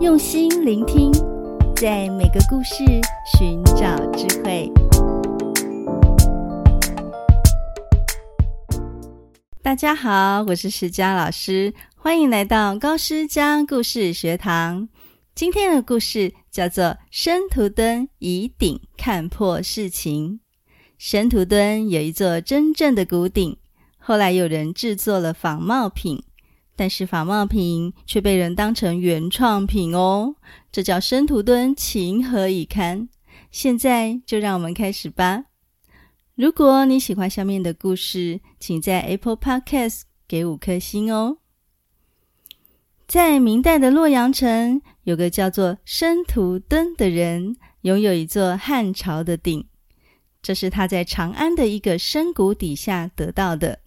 用心聆听，在每个故事寻找智慧。大家好，我是石佳老师，欢迎来到高诗佳故事学堂。今天的故事叫做《申屠敦以鼎看破世情》。申屠敦有一座真正的古鼎，后来有人制作了仿冒品。但是仿冒品却被人当成原创品哦，这叫申屠敦情何以堪？现在就让我们开始吧。如果你喜欢下面的故事，请在 Apple Podcast 给五颗星哦。在明代的洛阳城，有个叫做申屠敦的人，拥有一座汉朝的鼎，这是他在长安的一个深谷底下得到的。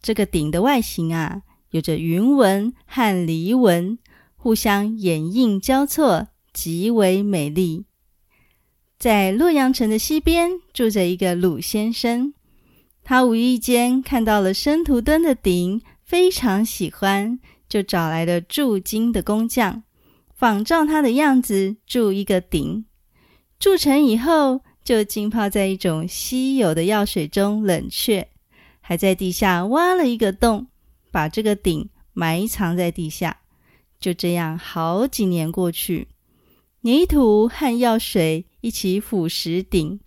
这个鼎的外形啊。有着云纹和离纹，互相掩映交错，极为美丽。在洛阳城的西边住着一个鲁先生，他无意间看到了申屠敦的鼎，非常喜欢，就找来了铸金的工匠，仿照他的样子铸一个鼎。铸成以后，就浸泡在一种稀有的药水中冷却，还在地下挖了一个洞。把这个鼎埋藏在地下，就这样好几年过去，泥土和药水一起腐蚀鼎，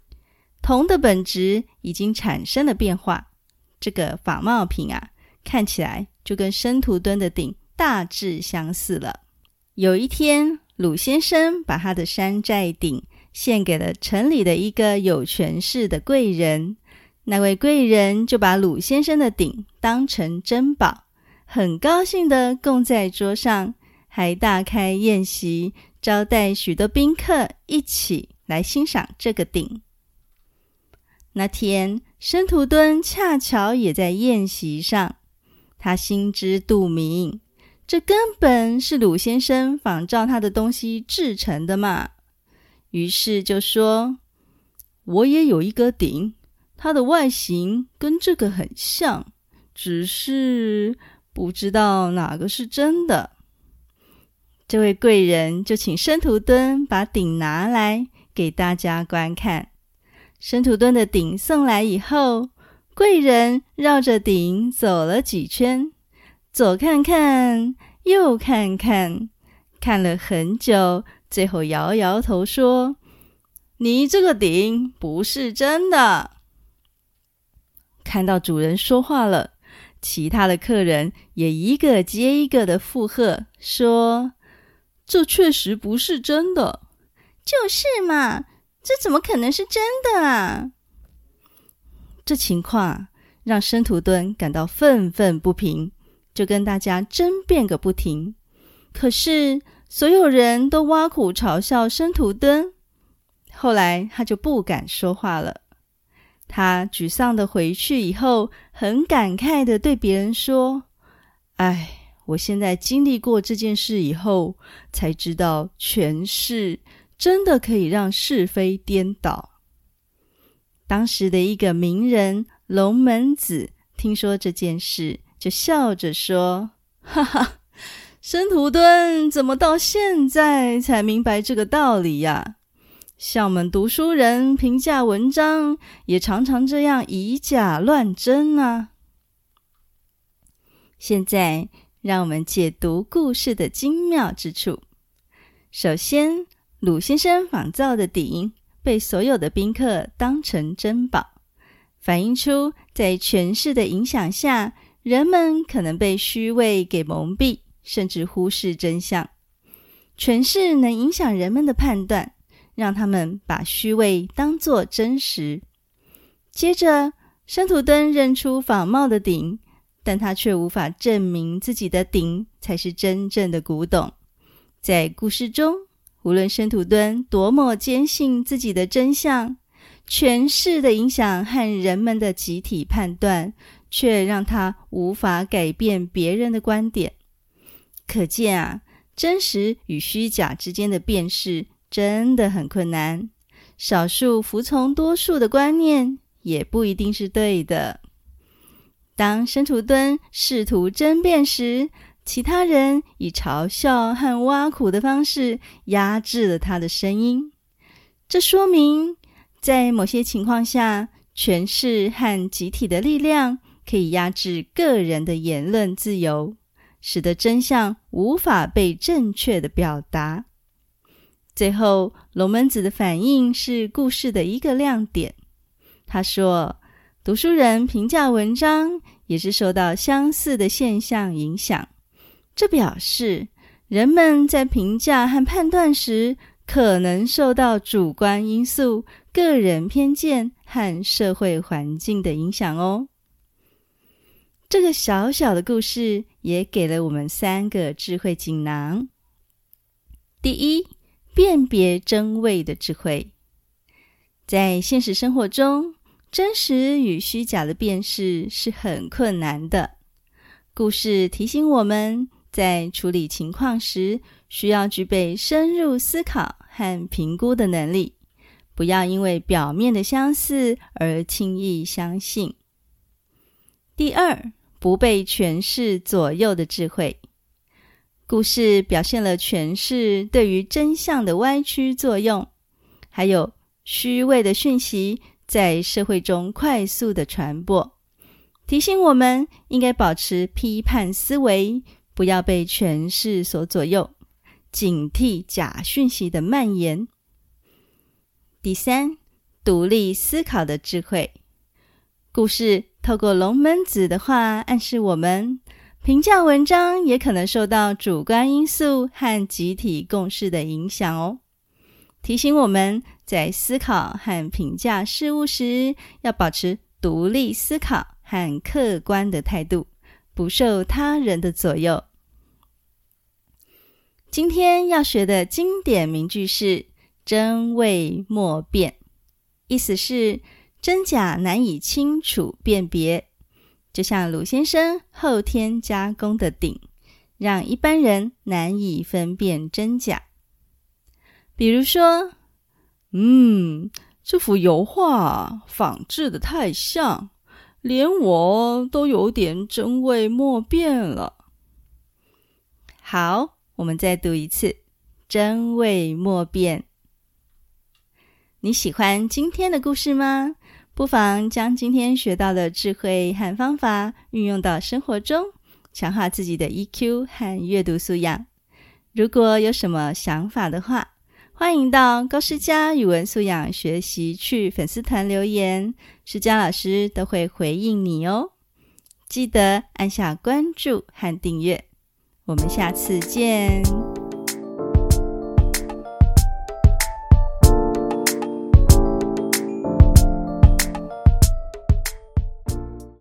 铜的本质已经产生了变化。这个仿冒品啊，看起来就跟申屠敦的鼎大致相似了。有一天，鲁先生把他的山寨鼎献给了城里的一个有权势的贵人。那位贵人就把鲁先生的鼎当成珍宝，很高兴的供在桌上，还大开宴席，招待许多宾客一起来欣赏这个鼎。那天，申屠敦恰巧也在宴席上，他心知肚明，这根本是鲁先生仿照他的东西制成的嘛，于是就说：“我也有一个鼎。”它的外形跟这个很像，只是不知道哪个是真的。这位贵人就请申屠敦把鼎拿来给大家观看。申屠敦的鼎送来以后，贵人绕着鼎走了几圈，左看看，右看看，看了很久，最后摇摇头说：“你这个鼎不是真的。”看到主人说话了，其他的客人也一个接一个的附和说：“这确实不是真的。”“就是嘛，这怎么可能是真的啊？”这情况让申屠敦感到愤愤不平，就跟大家争辩个不停。可是所有人都挖苦嘲笑申屠敦，后来他就不敢说话了。他沮丧地回去以后，很感慨地对别人说：“哎，我现在经历过这件事以后，才知道权势真的可以让是非颠倒。”当时的一个名人龙门子听说这件事，就笑着说：“哈哈，申屠敦怎么到现在才明白这个道理呀？”像我们读书人评价文章，也常常这样以假乱真呢。现在，让我们解读故事的精妙之处。首先，鲁先生仿造的鼎被所有的宾客当成珍宝，反映出在权势的影响下，人们可能被虚伪给蒙蔽，甚至忽视真相。权势能影响人们的判断。让他们把虚伪当作真实。接着，申屠敦认出仿冒的鼎，但他却无法证明自己的鼎才是真正的古董。在故事中，无论申屠敦多么坚信自己的真相，权势的影响和人们的集体判断，却让他无法改变别人的观点。可见啊，真实与虚假之间的辨识。真的很困难，少数服从多数的观念也不一定是对的。当申屠敦试图争辩时，其他人以嘲笑和挖苦的方式压制了他的声音。这说明，在某些情况下，权势和集体的力量可以压制个人的言论自由，使得真相无法被正确的表达。最后，龙门子的反应是故事的一个亮点。他说：“读书人评价文章也是受到相似的现象影响。”这表示，人们在评价和判断时，可能受到主观因素、个人偏见和社会环境的影响哦。这个小小的故事也给了我们三个智慧锦囊。第一，辨别真伪的智慧。在现实生活中，真实与虚假的辨识是很困难的。故事提醒我们，在处理情况时，需要具备深入思考和评估的能力，不要因为表面的相似而轻易相信。第二，不被权势左右的智慧。故事表现了权势对于真相的歪曲作用，还有虚伪的讯息在社会中快速的传播，提醒我们应该保持批判思维。不要被权势所左右，警惕假讯息的蔓延。第三，独立思考的智慧。故事透过龙门子的话，暗示我们评价文章也可能受到主观因素和集体共识的影响哦。提醒我们在思考和评价事物时，要保持独立思考和客观的态度。不受他人的左右。今天要学的经典名句是“真伪莫辨”，意思是真假难以清楚辨别。就像鲁先生后天加工的鼎，让一般人难以分辨真假。比如说，嗯，这幅油画仿制的太像。连我都有点真伪莫辨了。好，我们再读一次“真伪莫辨”。你喜欢今天的故事吗？不妨将今天学到的智慧和方法运用到生活中，强化自己的 EQ 和阅读素养。如果有什么想法的话，欢迎到高诗佳语文素养学习区粉丝团留言，诗佳老师都会回应你哦。记得按下关注和订阅，我们下次见。